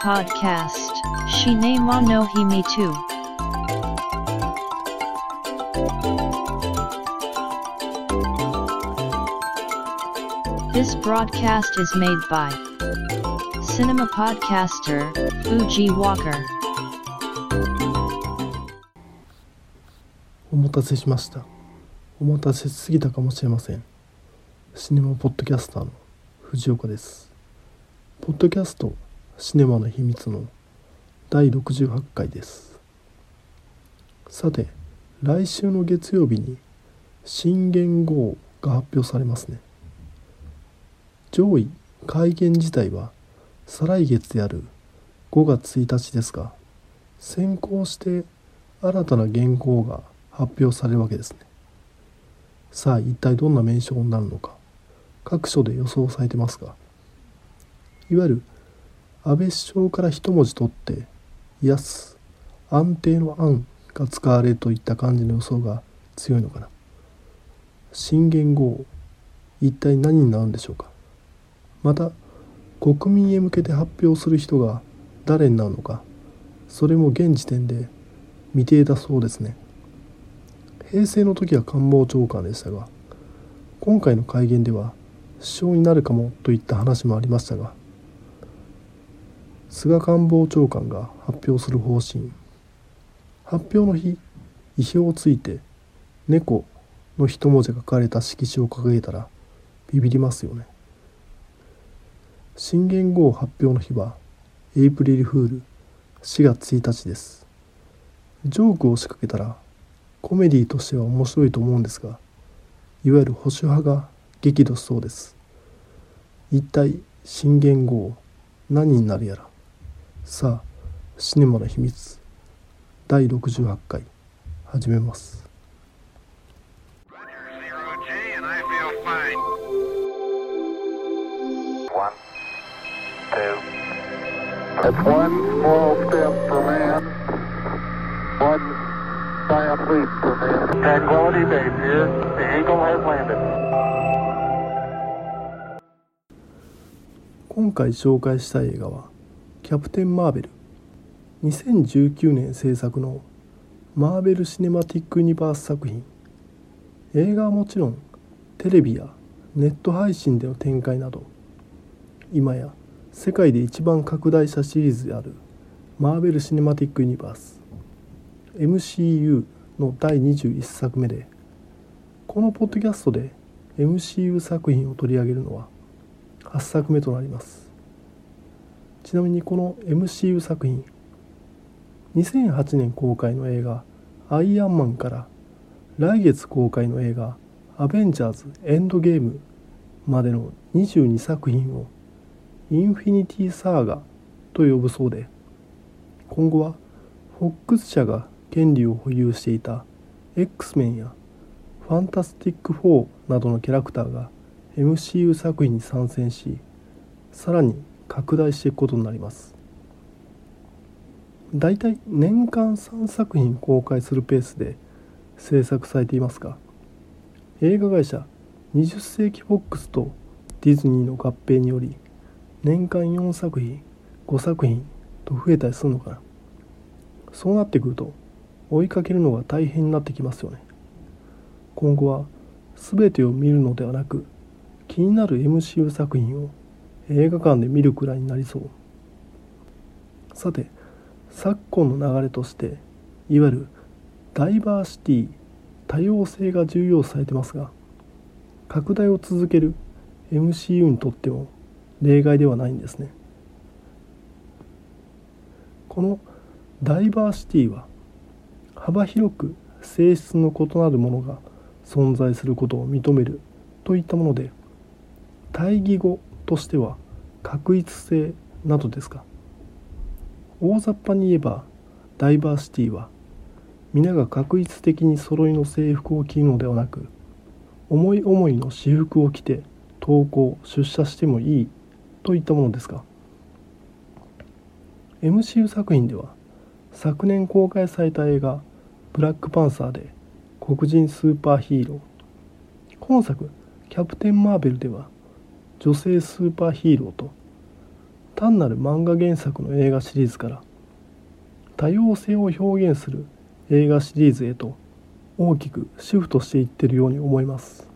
Podcast Shinema no Himi 2 This broadcast is made by Cinema Podcaster Fuji Walker. お待たせしましたお待たせしすぎたかもしれませんシネマポッドキャスターの藤岡ですポッドキャスト シネマの秘密の第68回です。さて来週の月曜日に新元号が発表されますね。上位改元自体は再来月である5月1日ですが先行して新たな元号が発表されるわけですね。さあ一体どんな名称になるのか各所で予想されてますがいわゆる安倍首相から一文字取って「安」安定の「安」が使われるといった感じの予想が強いのかな。新元号一体何になるんでしょうか。また国民へ向けて発表する人が誰になるのか。それも現時点で未定だそうですね。平成の時は官房長官でしたが今回の会見では首相になるかもといった話もありましたが菅官房長官が発表する方針。発表の日意表をついて「猫」の一文字が書かれた色紙を掲げたらビビりますよね。新元号発表の日はエイプリルフール4月1日です。ジョークを仕掛けたらコメディとしては面白いと思うんですがいわゆる保守派が激怒しそうです。一体新元号何になるやら。さあシネマの秘密第68回始めます。今回紹介したい映画はキャプテン・マーベル」2019年制作のマーベル・シネマティック・ユニバース作品。映画はもちろんテレビやネット配信での展開など今や世界で一番拡大したシリーズであるマーベル・シネマティック・ユニバース MCU の第21作目でこのポッドキャストで MCU 作品を取り上げるのは8作目となります。ちなみにこの MCU 作品2008年公開の映画「アイアンマン」から来月公開の映画「アベンジャーズエンドゲーム」までの22作品をインフィニティサーガと呼ぶそうで今後はフォックス社が権利を保有していた X メンやファンタスティック4などのキャラクターが MCU 作品に参戦しさらに拡大していくことになります。だいたい年間3作品公開するペースで制作されていますが映画会社20世紀フォックスとディズニーの合併により年間4作品5作品と増えたりするのかな。そうなってくると追いかけるのが大変になってきますよね。今後は全てを見るのではなく気になる MCU 作品を映画館で見るくらいになりそう。さて昨今の流れとしていわゆるダイバーシティ多様性が重要視されてますが拡大を続ける MCU にとっても例外ではないんですね。このダイバーシティは幅広く性質の異なるものが存在することを認めるといったもので対義語としては確一性などですか？大雑把に言えばダイバーシティは皆が確一的に揃いの制服を着るのではなく思い思いの私服を着て登校出社してもいいといったものですか？MCU 作品では昨年公開された映画「ブラックパンサー」で黒人スーパーヒーロー。今作「キャプテン・マーベル」では女性スーパーヒーローと単なる漫画原作の映画シリーズから多様性を表現する映画シリーズへと大きくシフトしていってるように思います。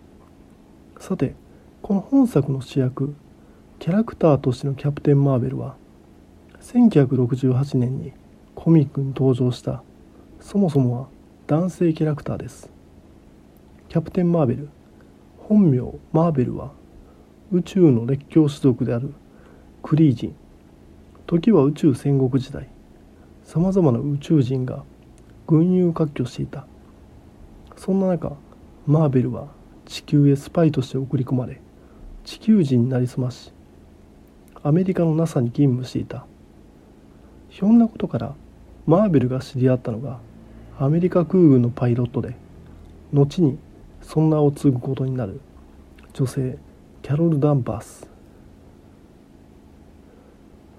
さてこの本作の主役キャラクターとしてのキャプテン・マーベルは1968年にコミックに登場したそもそもは男性キャラクターです。キャプテン・マーベル本名マーベルは宇宙の列強種族であるクリー人。時は宇宙戦国時代。さまざまな宇宙人が群雄割拠していた。そんな中マーベルは地球へスパイとして送り込まれ地球人になりすましアメリカの NASA に勤務していた。ひょんなことからマーベルが知り合ったのがアメリカ空軍のパイロットで後にそんなを継ぐことになる女性キャロル・ダンバース。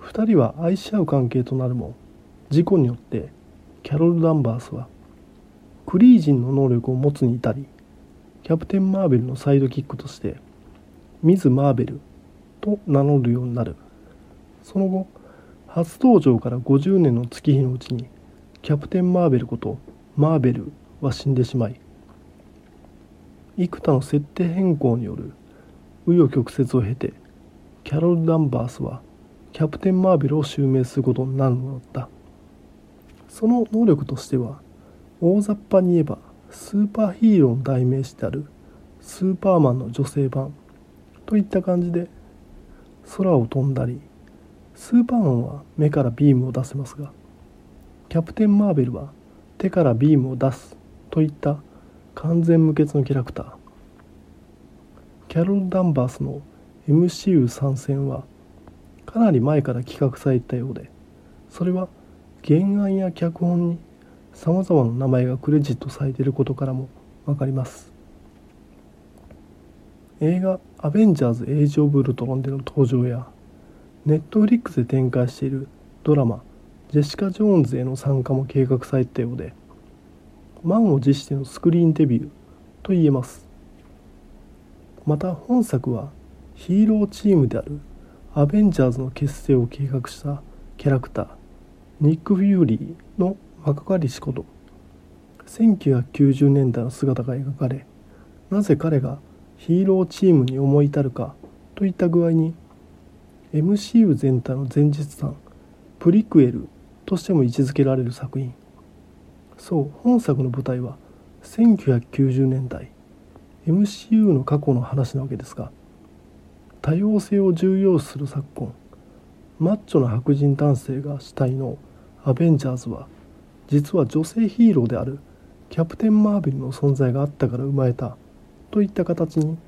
2人は愛し合う関係となるも事故によってキャロル・ダンバースはクリージンの能力を持つに至りキャプテン・マーベルのサイドキックとしてミズ・マーベルと名乗るようになる。その後初登場から50年の月日のうちにキャプテン・マーベルことマーベルは死んでしまい幾多の設定変更による紆余曲折を経てキャロル・ダンバースはキャプテン・マーベルを襲名することになるのだった。その能力としては大雑把に言えばスーパーヒーローの代名詞であるスーパーマンの女性版といった感じで空を飛んだりスーパーマンは目からビームを出せますがキャプテン・マーベルは手からビームを出すといった完全無欠のキャラクター。キャロル・ダンバースの MCU 参戦はかなり前から企画されたようでそれは原案や脚本にさまざまな名前がクレジットされていることからも分かります。映画「アベンジャーズ・エイジ・オブ・ウルトロン」での登場やネットフリックスで展開しているドラマ「ジェシカ・ジョーンズ」への参加も計画されたようで満を持してのスクリーンデビューと言えます。また本作はヒーローチームであるアベンジャーズの結成を計画したキャラクターニック・フューリーの若かりしこと。1990年代の姿が描かれなぜ彼がヒーローチームに思い至るかといった具合に MCU 全体の前日談プリクエルとしても位置づけられる作品。そう本作の舞台は1990年代。MCU の過去の話なわけですが多様性を重要視する昨今マッチョな白人男性が主体のアベンジャーズは実は女性ヒーローであるキャプテン・マーベルの存在があったから生まれたといった形に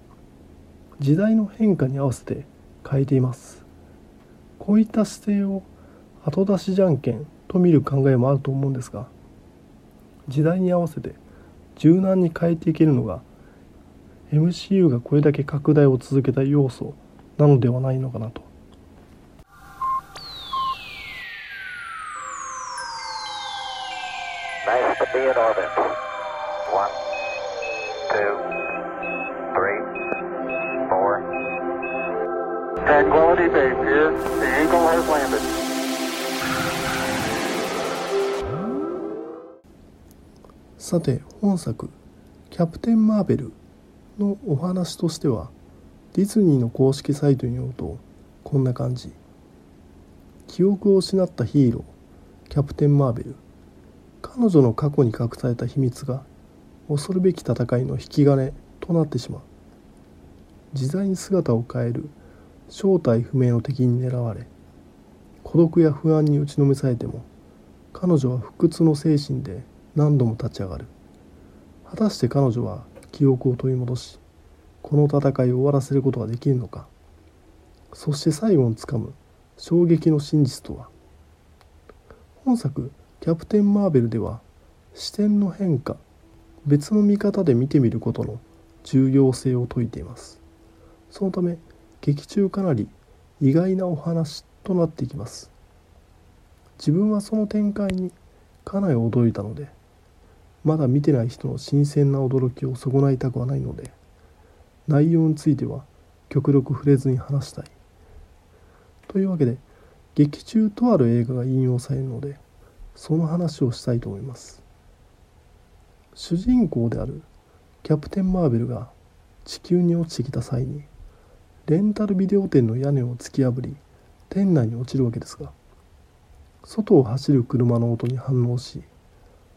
時代の変化に合わせて変えています。こういった姿勢を後出しじゃんけんと見る考えもあると思うんですが時代に合わせて柔軟に変えていけるのが MCU がこれだけ拡大を続けた要素なのではないのかなと。さて本作「キャプテン・マーベル」のお話としてはディズニーの公式サイトによるとこんな感じ。記憶を失ったヒーローキャプテン・マーベル。彼女の過去に隠された秘密が恐るべき戦いの引き金となってしまう。自在に姿を変える正体不明の敵に狙われ孤独や不安に打ちのめされても彼女は不屈の精神で何度も立ち上がる。果たして彼女は記憶を取り戻しこの戦いを終わらせることができるのか。そして最後につかむ衝撃の真実とは。本作「キャプテン・マーベル」では視点の変化別の見方で見てみることの重要性を説いています。そのため劇中かなり意外なお話となっていきます。自分はその展開にかなり驚いたのでまだ見てない人の新鮮な驚きを損ないたくはないので内容については極力触れずに話したい。というわけで劇中とある映画が引用されるのでその話をしたいと思います。主人公であるキャプテン・マーベルが地球に落ちてきた際にレンタルビデオ店の屋根を突き破り店内に落ちるわけですが外を走る車の音に反応し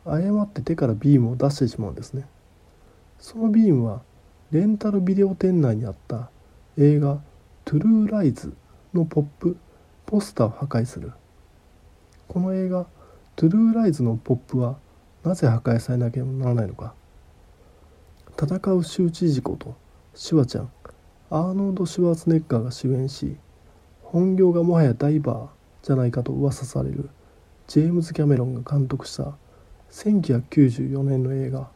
誤って手からビームを出してしまうんですね。そのビームはレンタルビデオ店内にあった映画「トゥルーライズ」のポップポスターを破壊する。この映画「トゥルーライズ」のポップはなぜ破壊されなければならないのか。戦う周知事故とシュワちゃんアーノルド・シュワーツネッガーが主演し本業がもはやダイバーじゃないかと噂されるジェームズ・キャメロンが監督した1994年の映画。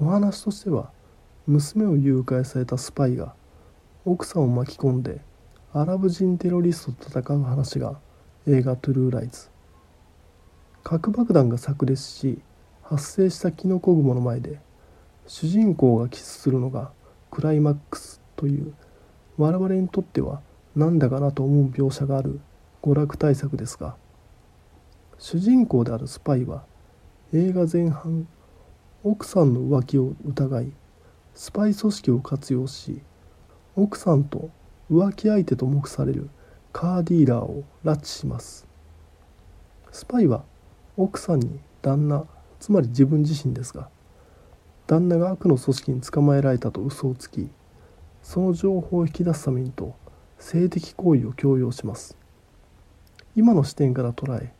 お話としては娘を誘拐されたスパイが奥さんを巻き込んでアラブ人テロリストと戦う話が映画「トゥルーライズ」核爆弾が炸裂し発生したキノコ雲の前で主人公がキスするのがクライマックスという我々にとってはなんだかなと思う描写がある娯楽大作ですが主人公であるスパイは映画前半奥さんの浮気を疑いスパイ組織を活用し奥さんと浮気相手と目されるカーディーラーを拉致します。スパイは奥さんに旦那つまり自分自身ですが旦那が悪の組織に捕まえられたと嘘をつきその情報を引き出すためにと性的行為を強要します。今の視点から捉え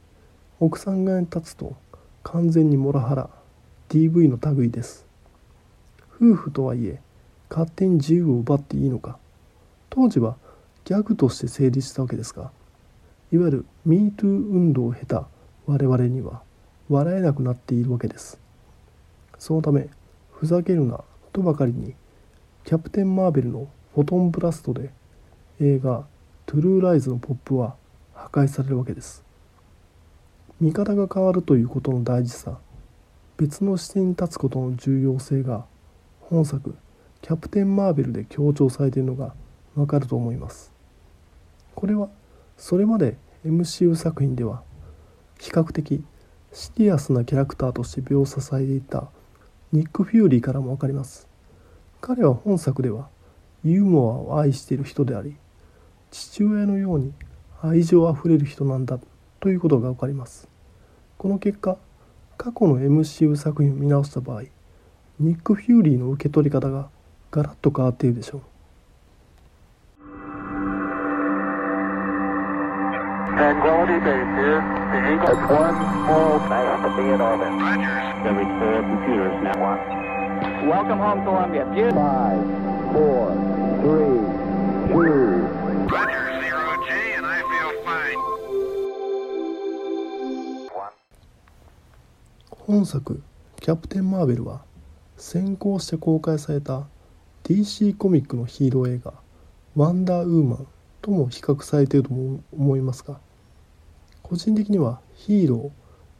奥さん側に立つと完全にモラハラ DV の類です。夫婦とはいえ勝手に自由を奪っていいのか。当時はギャグとして成立したわけですがいわゆる MeToo 運動を経た我々には笑えなくなっているわけです。そのためふざけるなとばかりにキャプテン・マーベルのフォトンブラストで映画「トゥルーライズ」のポップは破壊されるわけです。見方が変わるということの大事さ別の視点に立つことの重要性が本作「キャプテン・マーベル」で強調されているのがわかると思います。これはそれまで MCU 作品では比較的シリアスなキャラクターとして描写されていたニック・フューリーからも分かります。彼は本作ではユーモアを愛している人であり父親のように愛情あふれる人なんだということが分かります。この結果過去の MCU 作品を見直した場合ニック・フューリーの受け取り方がガラッと変わっているでしょう Tranquility Base here. The Eagle. It's one small nice to be in orbit. Rogers. Every four computers now. One. Welcome home, Columbia. Five, four, three, two, 本作「キャプテン・マーベル」は先行して公開された DC コミックのヒーロー映画「ワンダーウーマン」とも比較されていると思いますが個人的にはヒーロー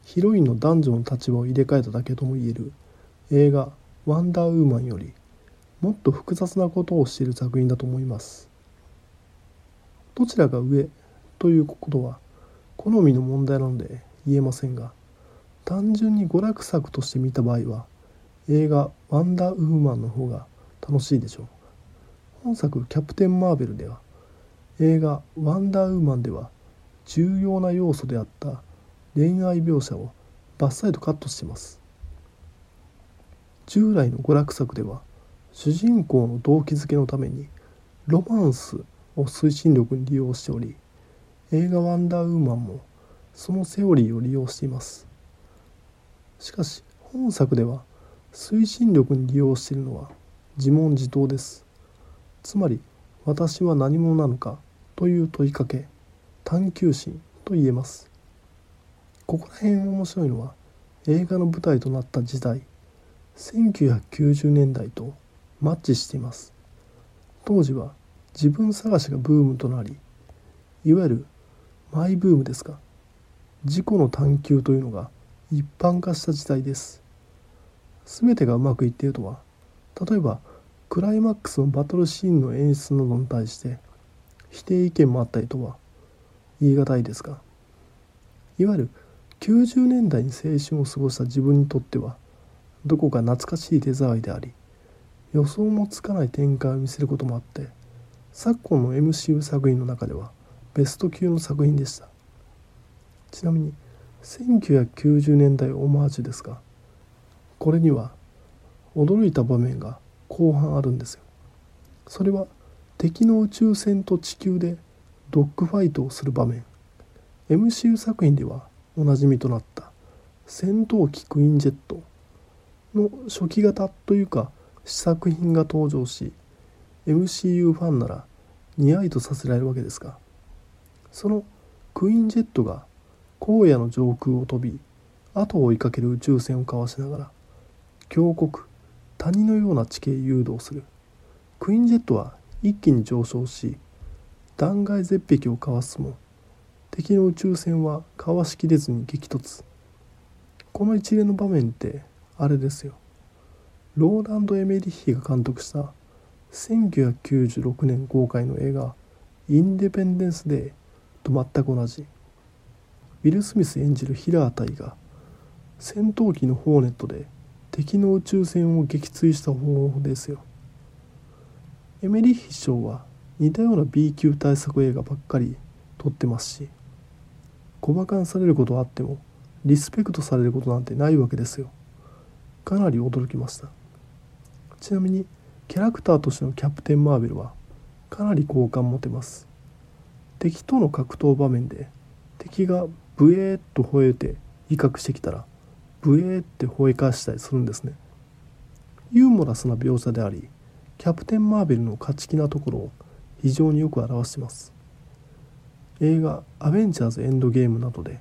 ヒロインの男女の立場を入れ替えただけとも言える映画「ワンダーウーマン」よりもっと複雑なことをしている作品だと思います。どちらが上ということは好みの問題なので言えませんが単純に娯楽作として見た場合は映画「ワンダーウーマン」の方が楽しいでしょう。本作「キャプテン・マーベル」では映画「ワンダーウーマン」では重要な要素であった恋愛描写をバッサリとカットしています。従来の娯楽作では主人公の動機づけのためにロマンスを推進力に利用しており映画「ワンダーウーマン」もそのセオリーを利用しています。しかし本作では推進力に利用しているのは自問自答です。つまり私は何者なのかという問いかけ探求心と言えます。ここら辺面白いのは映画の舞台となった時代1990年代とマッチしています。当時は自分探しがブームとなりいわゆるマイブームですが自己の探求というのが一般化した時代です。全てがうまくいっているとは例えばクライマックスのバトルシーンの演出などに対して否定意見もあったりとは言い難いですがいわゆる90年代に青春を過ごした自分にとってはどこか懐かしい手触りであり予想もつかない展開を見せることもあって昨今の MCU 作品の中ではベスト級の作品でした。ちなみに1990年代オマージュですがこれには驚いた場面が後半あるんですよ。それは敵の宇宙船と地球でドッグファイトをする場面。MCU 作品ではおなじみとなった戦闘機クイーンジェットの初期型というか試作品が登場し MCU ファンなら似合いとさせられるわけですがそのクイーンジェットが荒野の上空を飛び後を追いかける宇宙船をかわしながら峡谷谷のような地形誘導する。クイーンジェットは一気に上昇し断崖絶壁をかわすも敵の宇宙船はかわしきれずに激突。この一連の場面ってあれですよ。ローランド・エメリッヒが監督した1996年公開の映画「インデペンデンス・デー」と全く同じ。ウィル・スミス演じるヒラー隊が戦闘機のホーネットで敵の宇宙船を撃墜した方法ですよ。エメリッヒ賞は似たような B 級大作映画ばっかり撮ってますし小馬鹿にされることはあってもリスペクトされることなんてないわけですよ。かなり驚きました。ちなみにキャラクターとしてのキャプテン・マーベルはかなり好感持てます。敵との格闘場面で敵がブエーっと吠えて威嚇してきたらブエーって吠え返したりするんですねユーモラスな描写でありキャプテン・マーベルの勝ち気なところを非常によく表しています映画「アベンジャーズ・エンドゲーム」などで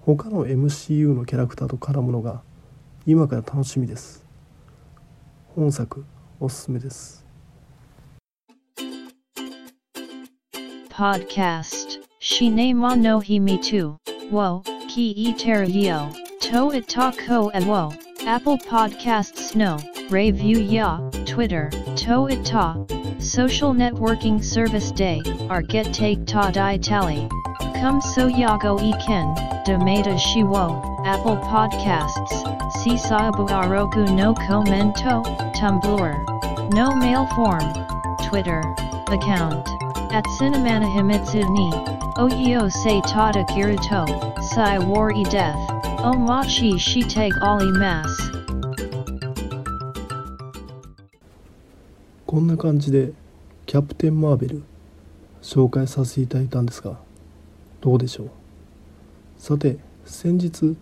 他の MCU のキャラクターと絡むのが今から楽しみです本作おすすめです Podcast. Shinema no himi tu. Wo, ki e yo. To itako e wo. Apple Podcasts no. Review ya. Twitter. To ita. Social networking service day. Our get take ta di tally. Come so yago e ken. Demata shiwo. Apple Podcasts. Sisabu arogu no commento. Tumblr. No mail form. Twitter. Account. At Cinemana Himitsu ni. Oyo se tada kiruto. Sai war e death. Omachi shite ali mas. こんな感じでキャプテン・マーベル紹介させていただいたんですがどうでしょう？さて先日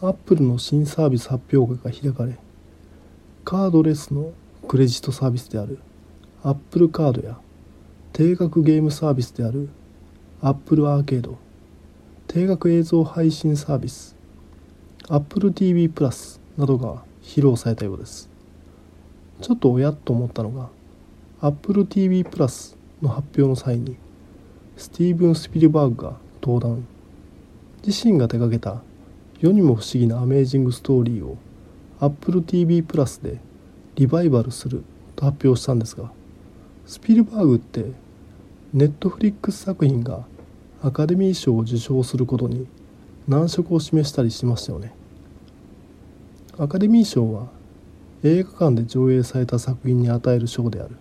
アップルの新サービス発表会が開かれカードレスのクレジットサービスであるアップルカードや定額ゲームサービスである Apple アーケード定額映像配信サービス Apple TV プラスなどが披露されたようです。ちょっとおやっと思ったのが Apple TV プラスの発表の際にスティーブン・スピルバーグが登壇。自身が手掛けた世にも不思議なアメージングストーリーを Apple TV プラスでリバイバルすると発表したんですがスピルバーグってネットフリックス作品がアカデミー賞を受賞することに難色を示したりしましたよね。アカデミー賞は映画館で上映された作品に与える賞である。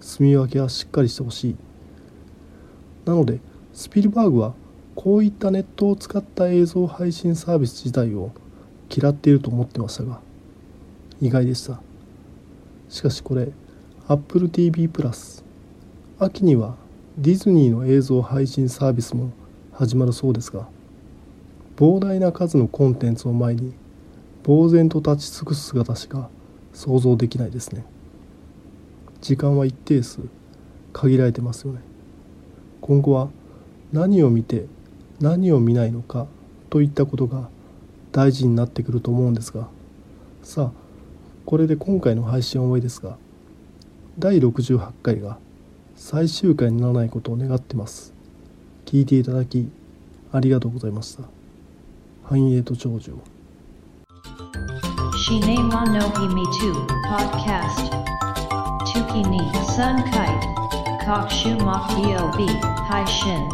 住み分けはしっかりしてほしい。なのでスピルバーグはこういったネットを使った映像配信サービス自体を嫌っていると思ってましたが意外でした。しかしこれ Apple TV プラス秋にはディズニーの映像配信サービスも始まるそうですが膨大な数のコンテンツを前に呆然と立ち尽くす姿しか想像できないですね。時間は一定数限られてますよね。今後は何を見て何を見ないのかといったことが大事になってくると思うんですが。さあこれで今回の配信は終わりですが第68回が「最終回にならないことを願ってます。聞いていただき、ありがとうございました。繁栄と長寿。シネマノヒミトゥ、ポッドキャスト。トゥキニ、サンカイト。カクシュマキオビ、配信。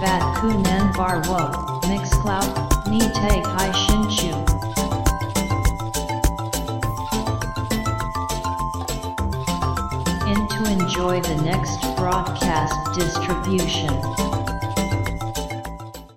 バックナンバーは、Mixcloud、にて、配信中。Enjoy the next broadcast distribution.